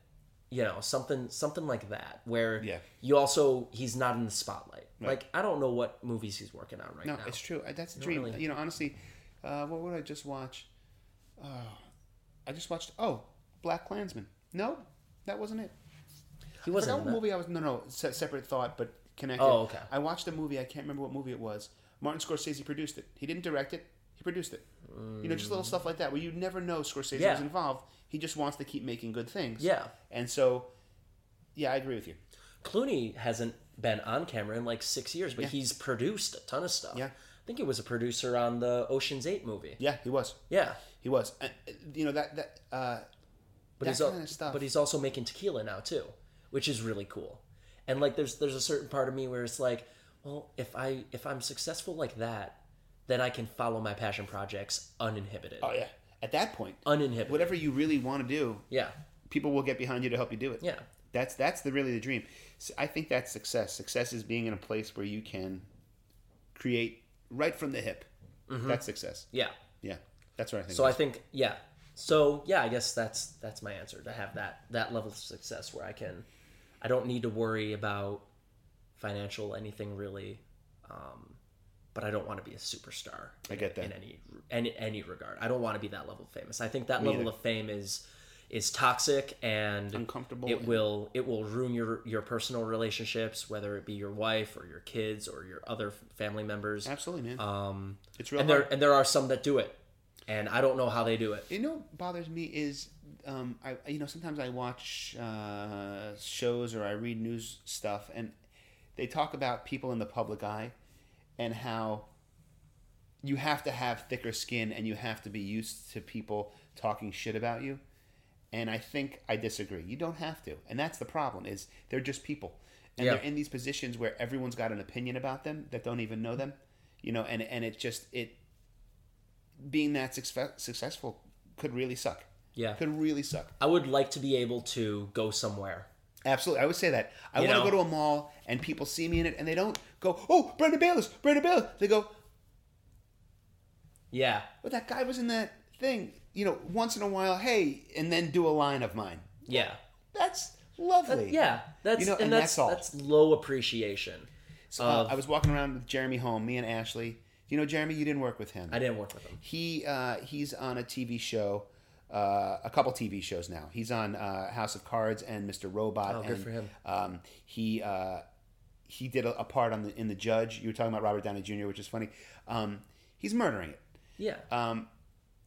you know something something like that where Yeah. you also he's not in the spotlight. Like I don't know what movies he's working on right No, now. No, it's true. That's a dream. really- You know, honestly, uh, what would I just watch? Uh, I just watched. Oh, Black Klansman. No, that wasn't it. he I wasn't. forgot in what that. movie I was. No, no, separate thought, but connected. Oh, okay. I watched a movie. I can't remember what movie it was. Martin Scorsese produced it. He didn't direct it. He produced it. You know, just little stuff like that where you never know Scorsese Yeah. was involved. He just wants to keep making good things. Yeah. And so, yeah, I agree with you. Clooney hasn't been on camera in like six years, but he's produced a ton of stuff. Yeah. I think he was a producer on the Ocean's Eight movie. Yeah, he was. Yeah, He was. Uh, you know that that. Uh, but That he's al- kinda stuff. but he's also making tequila now too, which is really cool. And like there's there's a certain part of me where it's like, well, if I if I'm successful like that, then I can follow my passion projects uninhibited. oh yeah. At that point, uninhibited. whatever you really want to do, Yeah. people will get behind you to help you do it. Yeah. That's that's the really the dream. So I think that's success. Success is being in a place where you can create right from the hip. That's success. Yeah. Yeah, that's what I think. Mm-hmm. So I think yeah. So yeah, I guess that's that's my answer to have that that level of success where I can I don't need to worry about financial anything really. Um, but I don't want to be a superstar. I get that. in any any any regard. I don't want to be that level of famous. I think that Me level either. of fame is is toxic and Uncomfortable It will it will ruin your your personal relationships, whether it be your wife or your kids or your other family members. absolutely, man. Um, it's real and hard. there and there are some that do it, and I don't know how they do it. You know, what bothers me is, um, I you know sometimes I watch uh, shows or I read news stuff, and they talk about people in the public eye, and how you have to have thicker skin and you have to be used to people talking shit about you. And I think I disagree. You don't have to, and that's the problem. Is they're just people, and Yeah. they're in these positions where everyone's got an opinion about them that don't even know them, you know. And and it just it being that success, successful could really suck. Yeah. Could really suck. I would like to be able to go somewhere. Absolutely. I would say that. I You want to go to a mall and people see me in it and they don't go, oh, Brandon Beilis, Brandon Beilis. They go, Yeah. but that guy was in that thing. You know, once in a while, hey, and then do a line of mine. Yeah. That's lovely. Yeah. That's You know, and, and that's that's all. that's low appreciation. So, uh, I was walking around with Jeremy Holm, me and Ashley. You know, Jeremy, you didn't work with him. I didn't work with him. He uh, he's on a TV show, uh, a couple TV shows now. He's on uh, House of Cards and Mr. Robot. Oh, good and, for him. Um, he uh, he did a, a part on the in the Judge. You were talking about Robert Downey Jr., which is funny. Um, he's murdering it. Yeah. Um,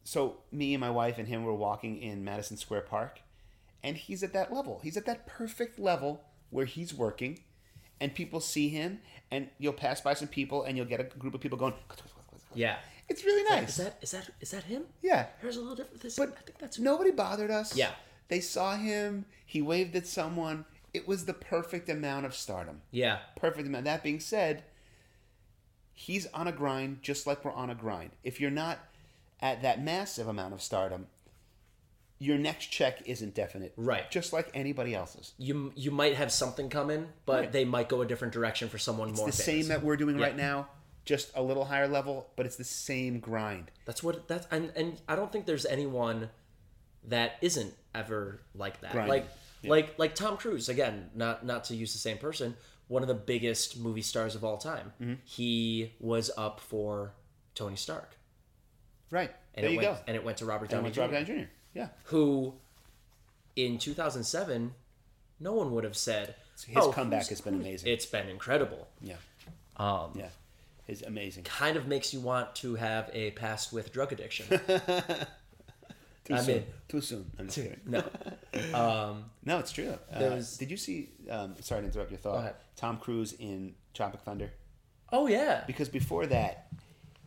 so me and my wife and him were walking in Madison Square Park, and he's at that level. He's at that perfect level where he's working, and people see him, and you'll pass by some people, and you'll get a group of people going. Yeah. It's really nice. Is that is that is that him? yeah, Hair's a little different. This, but I think that's nobody bothered us. Yeah. they saw him. He waved at someone. It was the perfect amount of stardom. yeah. Perfect amount. That being said, he's on a grind just like we're on a grind. If you're not at that massive amount of stardom, your next check isn't definite. Right. Just like anybody else's. You you might have something coming, but Right. they might go a different direction for someone It's more. the famous. same that we're doing Yeah. right now, just a little higher level, but it's the same grind. That's what that's and and I don't think there's anyone that isn't ever like that. Grinding. Like Yeah. like like Tom Cruise again, not not to use the same person, one of the biggest movie stars of all time. Mm-hmm. He was up for Tony Stark. Right. And there it you went go. and it went to Robert Downey Jr. Robert Downey Jr. Yeah. who in 2007 no one would have said His "Oh, comeback has been amazing. it's been incredible yeah. um Yeah. It's amazing. kind of makes you want to have a past with drug addiction Too I soon. mean- Too soon. I'm just kidding. no um No, it's true. Uh, did you see? Um, sorry to interrupt your thought. Tom Cruise in Tropic Thunder. oh yeah Because before that,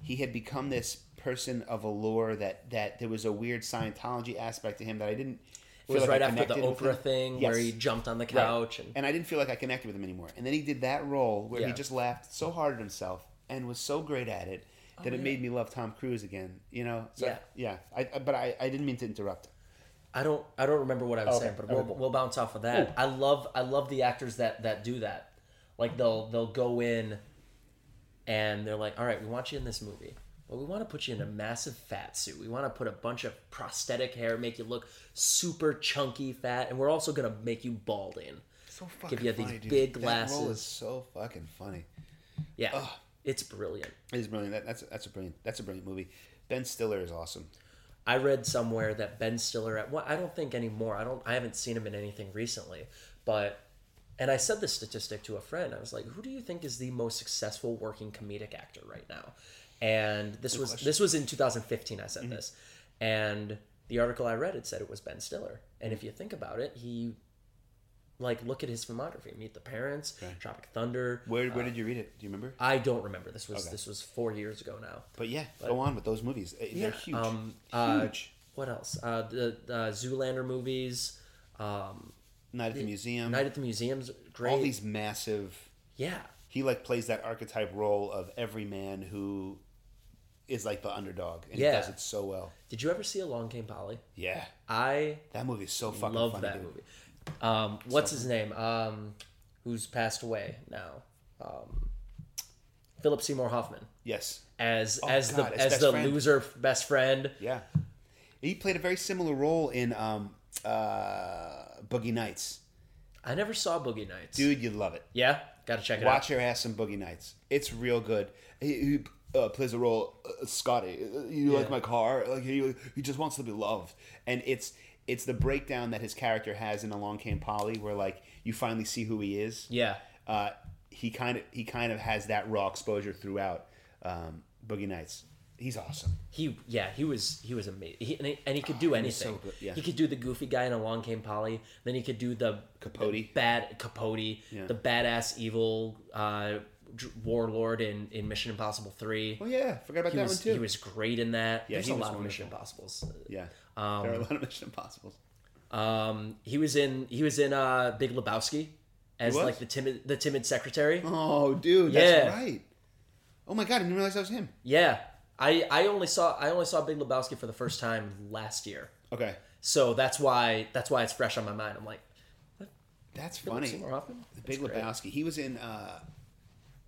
he had become this person of allure that that there was a weird Scientology aspect to him that I didn't. it was feel right like I after the Oprah thing Yes. where he jumped on the Right. couch and and I didn't feel like I connected with him anymore. And then he did that role where he just laughed so hard at himself and was so great at it oh, that it yeah. made me love Tom Cruise again. You know? So, Yeah. yeah. I, I- but I, I didn't mean to interrupt. I don't I don't remember what I was Okay, saying, but we'll, we'll bounce off of that. Ooh. I love I love the actors that that do that. Like they'll they'll go in and they're like, "All right, we want you in this movie. Well, we want to put you in a massive fat suit. We want to put a bunch of prosthetic hair, make you look super chunky fat, and we're also going to make you balding." So fucking Give you these funny, dude. big That role glasses. is so fucking funny. Yeah. It's brilliant. It is brilliant. That, that's that's a brilliant that's a brilliant movie. Ben Stiller is awesome. I read somewhere that Ben Stiller at what I don't think anymore. I don't I haven't seen him in anything recently, but and I said this statistic to a friend. I was like, "Who do you think is the most successful working comedic actor right now?" And this was this was in 2015 I said mm-hmm. this. And the article I read it said it was Ben Stiller. And mm-hmm. if you think about it, he like look at his filmography. Meet the Parents, Tropic Thunder. Where where did you read it? Do you remember? I don't remember. This was Okay. this was 4 years ago now. But yeah, go on with those movies. Uh, They're huge. Um, uh, huge. what else? Uh, the, the Zoolander movies, um, Night at the Museum. Night at the Museum's great. all these massive. yeah, He like plays that archetype role of every man who is like the underdog, and Yeah. he does it so well. did you ever see Along Came Polly? Yeah, I that movie is so fucking love funny, that dude. movie. Um, what's his name? Um, who's passed away now? Um, Philip Seymour Hoffman Yes, as Oh, as God, the as as best the friend. loser best friend. yeah. He played a very similar role in um, uh, Boogie Nights. I never saw Boogie Nights. Dude, you'd love it. yeah, gotta check it Watch your ass some Boogie Nights. It's real good. He, he uh, plays a role, uh, Scotty. uh, You like Yeah. my car? Like he, he just wants to be loved, and it's it's the breakdown that his character has in Along Came Polly, where like you finally see who he is. Yeah, Uh, he kind of he kind of has that raw exposure throughout um, Boogie Nights. He's awesome. He yeah he was he was amazing he, and, he, and he could do Oh, he anything. so yeah. He could do the goofy guy in Along Came Polly. Then he could do the Capote. the bad Capote, Yeah. the badass evil uh, warlord in, in Mission Impossible Three. Oh yeah, forgot about He that was one too. he was great in that. Yeah, There's he a was lot of. Mission Impossibles. yeah, Um, there are a lot of Mission Impossibles. Um, he was in he was in uh, Big Lebowski as like the timid the timid secretary. Oh, dude, that's Yeah. right. Oh my god, I didn't realize that was him. Yeah, I I only saw I only saw Big Lebowski for the first time last year. Okay, So that's why that's why it's fresh on my mind. I'm like, that's Philip funny. Seymour Hoffman? The Big That's great. Lebowski. He was in. Uh,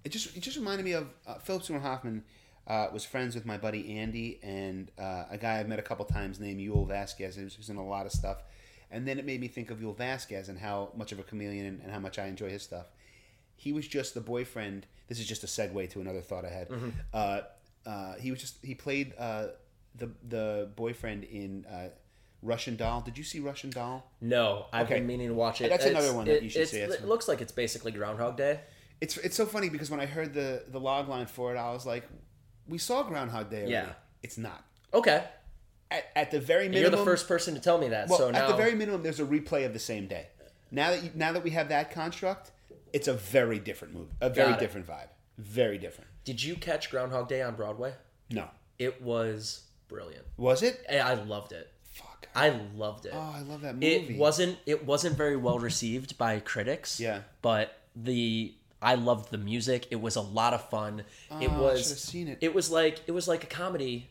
it just it just reminded me of uh, Philip Seymour Hoffman. Uh, was friends with my buddy Andy and uh, a guy I've met a couple times named Yul Vasquez, who's, in a lot of stuff. And then it made me think of Yul Vasquez and how much of a chameleon and, and how much I enjoy his stuff. He was just the boyfriend. This is just a segue to another thought I had. Mm-hmm. Uh, uh, he was just he played uh, the the boyfriend in uh, Russian Doll. Did you see Russian Doll? No, I've Okay. been meaning to watch it. That's It's- another one that it- you should see. It's- It looks like it's basically Groundhog Day. It's it's so funny because when I heard the the log line for it, I was like, "We saw Groundhog Day." Already. Yeah. it's not. Okay, At, at the very And minimum, you're the first person to tell me that. Well, so at the very minimum, there's a replay of the same day. Now that you, now that we have that construct, it's a very different movie, a very different vibe, very different. Did you catch Groundhog Day on Broadway? No, It was brilliant. was it? I I loved it. Fuck. I loved it. Oh, I love that movie. it wasn't it wasn't very well received by critics. Yeah. But the I loved the music. It was a lot of fun. it Oh, was it. It was like it was like a comedy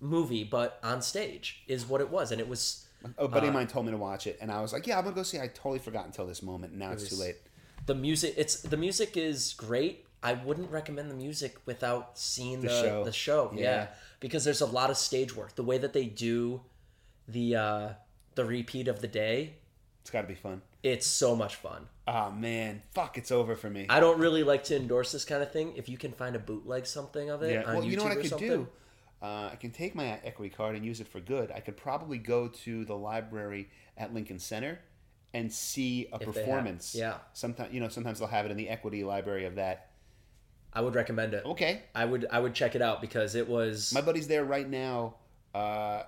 movie, but on stage is what it was, and it was A buddy of mine told me to watch it, and I was like, "Yeah, I'm gonna go see." it. I totally forgot until this moment. and Now it's too late. the music. It's the music is great. I wouldn't recommend the music without seeing the The show. show. The show, yeah. Yeah. because there's a lot of stage work. The way that they do the uh, the repeat of the day, It's got to be fun. It's so much fun. Oh man, fuck! It's over for me. I don't really like to endorse this kind of thing. If you can find a bootleg something of it Yeah. Well, YouTube you know what I could something, do? Uh, I can take my equity card and use it for good. I could probably go to the library at Lincoln Center and see a have- performance. yeah. Sometimes you know, sometimes they'll have it in the equity library of that. I would recommend it. Okay. I would I would check it out because it was My buddy's there right now, uh,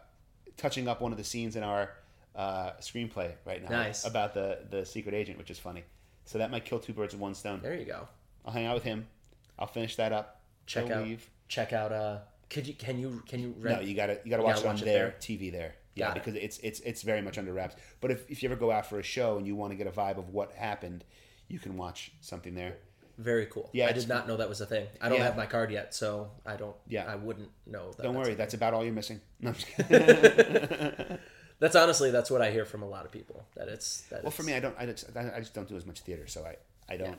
touching up one of the scenes in our uh, screenplay right now. Nice. About the the secret agent, which is funny. So that might kill two birds with one stone. there. You go. I'll hang out with him. I'll finish that up. Check He'll out. leave. Check out. Uh, could you can you can you No, you gotta you gotta You watch gotta it on it their there? TV there. Yeah, Got it. because it's it's it's very much under wraps. But if, if you ever go out for a show and you want to get a vibe of what happened, you can watch something there. Very cool. Yeah, I did not know that was a thing. I don't Yeah. have my card yet, so I don't. Yeah. I wouldn't know. That Don't that's worry, that's about all you're missing. No, I'm just kidding. that's honestly that's what I hear from a lot of people. That it's that. well, it's, for me, I don't. I just, I just don't do as much theater, so I I don't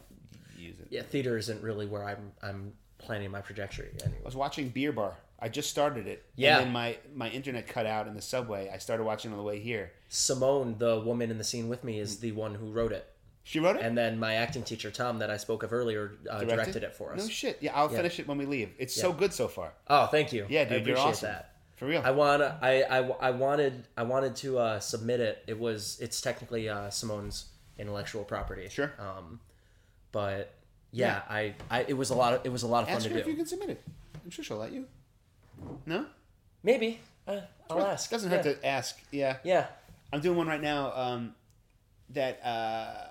use it. yeah, theater isn't really where I'm I'm planning my trajectory I was watching Beer Bar. I just started it. Yeah. And then my my internet cut out in the subway. I started watching on the way here. Simone, the woman in the scene with me, is the one who wrote it, She wrote it. and then my acting teacher Tom, that I spoke of earlier, uh, directed? it for us. No shit. Yeah, I'll finish it when we leave. It's so good so far. Oh, thank you. Yeah, I dude, you're appreciate awesome. that. For real. I want I, I I wanted I wanted to uh, submit it. It was it's technically uh, Simone's intellectual property. Sure. Um, but yeah, I, I it was a lot of it was a lot of fun Ask to her if you can submit it. I'm sure she'll let you. No? Maybe uh, I'll ask. Doesn't yeah. hurt to ask. Yeah. Yeah. I'm doing one right now um, that uh,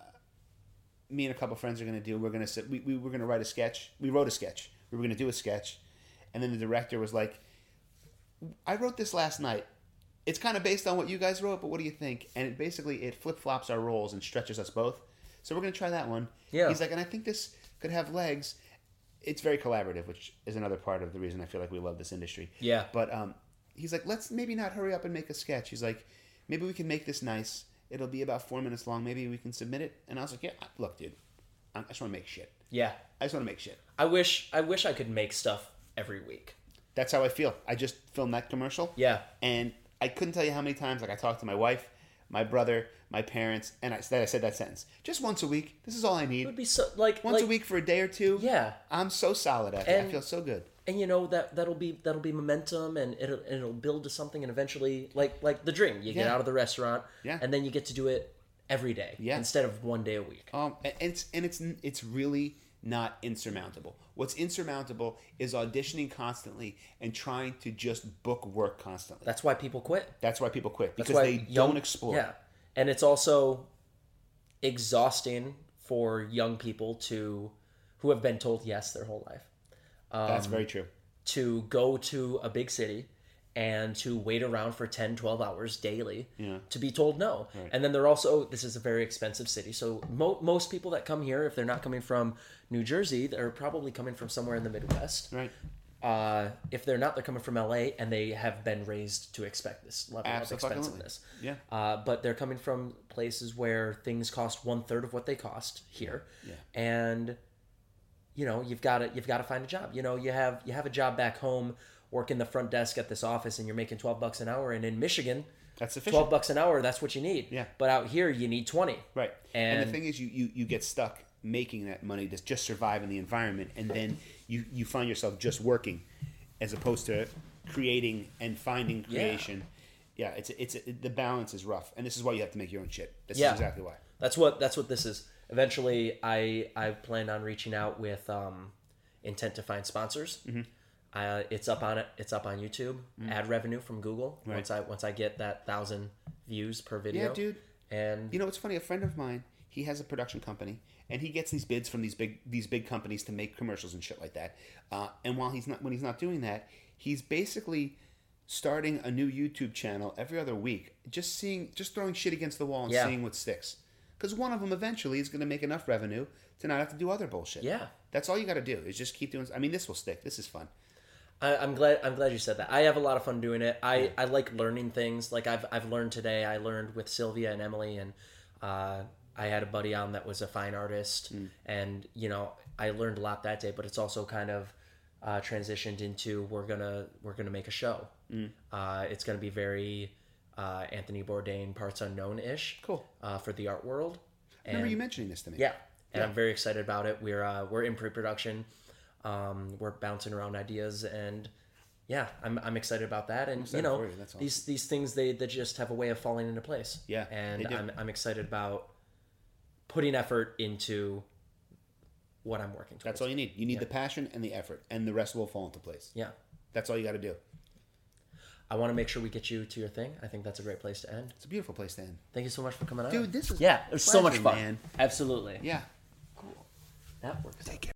me and a couple friends are going to do. We're going to we, we were going to write a sketch. We wrote a sketch. We were going to do a sketch, and then the director was like, "I wrote this last night. It's kind of based on what you guys wrote, but what do you think?" And it basically it flip flops our roles and stretches us both. So we're going to try that one. Yeah. He's like, and I think this could have legs. It's very collaborative, which is another part of the reason I feel like we love this industry. Yeah. But um, he's like, let's maybe not hurry up and make a sketch. He's like, maybe we can make this nice. It'll be about four minutes long. Maybe we can submit it. And I was like, yeah, look, dude, I just want to make shit. Yeah. I just want to make shit. I wish I wish I could make stuff every week. That's how I feel. I just filmed that commercial. Yeah. And I couldn't tell you how many times like I talked to my wife, my brother, my parents, and I, I said that sentence. Just once a week. This is all I need. It would be so like Once like, a week for a day or two. Yeah. I'm so solid at it. I feel so good. and you know that that'll be that'll be momentum and it'll and it'll build to something and eventually like like the dream you get out of the restaurant Yeah. and then you get to do it every day Yeah. instead of one day a week Um, and it's and it's it's really not insurmountable. What's insurmountable is auditioning constantly and trying to just book work constantly. that's why people quit That's why people quit because they young- don't explore. yeah and it's also exhausting for young people to who have been told yes their whole life That's um, very true. to go to a big city and to wait around for 10 12 hours daily Yeah. to be told no and then they're also this is a very expensive city so mo- most people that come here if they're not coming from new jersey they're probably coming from somewhere in the midwest Right. uh, if they're not they're coming from la and they have been raised to expect this level of expensiveness Yeah. uh, but they're coming from places where things cost one third of what they cost here Yeah. and you know you've got to you've got to find a job you know you have you have a job back home working the front desk at this office and you're making 12 bucks an hour and in michigan That's sufficient. 12 bucks an hour that's what you need Yeah. but out here you need 20 Right. And, And- the thing is, you, you, you get stuck making that money to just survive in the environment, and then you, you find yourself just working as opposed to creating and finding creation. Yeah, it's it's it, the balance is rough, and this is why you have to make your own shit. This Yeah. is exactly why. that's what that's what this is eventually i i plan on reaching out with um intent to find sponsors Mm-hmm. Uh, it's up on it it's up on youtube ad revenue from google once i once i get that thousand views per video Yeah, dude. and You know, it's funny. A friend of mine, he has a production company and he gets these bids from these big these big companies to make commercials and shit like that. Uh, and while he's not when he's not doing that, he's basically starting a new YouTube channel every other week, just seeing just throwing shit against the wall and Yeah. seeing what sticks. Because one of them eventually is going to make enough revenue to not have to do other bullshit. Yeah. that's all you got to do is just keep doing. I mean, this will stick. This is fun. I, I'm glad. I'm glad you said that. I have a lot of fun doing it. I, I like learning things. Like I've I've learned today. I learned with Sylvia and Emily, and uh, I had a buddy on that was a fine artist, and you know I learned a lot that day. But it's also kind of uh, transitioned into we're gonna we're gonna make a show. Uh, it's gonna be very uh, Anthony Bourdain parts unknown ish. Cool. uh, for the art world. Remember you mentioning this to me? yeah, and I'm very excited about it. We're uh, we're in pre-production. Um, we're bouncing around ideas, and yeah, I'm, I'm excited about that. And you know, you. Awesome. these these things they, they just have a way of falling into place. Yeah, and. I'm I'm excited about putting effort into what I'm working towards. That's all you need. You need the passion and the effort, and the rest will fall into place. Yeah, That's all you got to do. I want to make sure we get you to your thing. I think that's a great place to end. It's a beautiful place to end. Thank you so much for coming on, Dude, this is yeah, it was so much fun. man. Absolutely, Yeah. Cool. That works. Take care.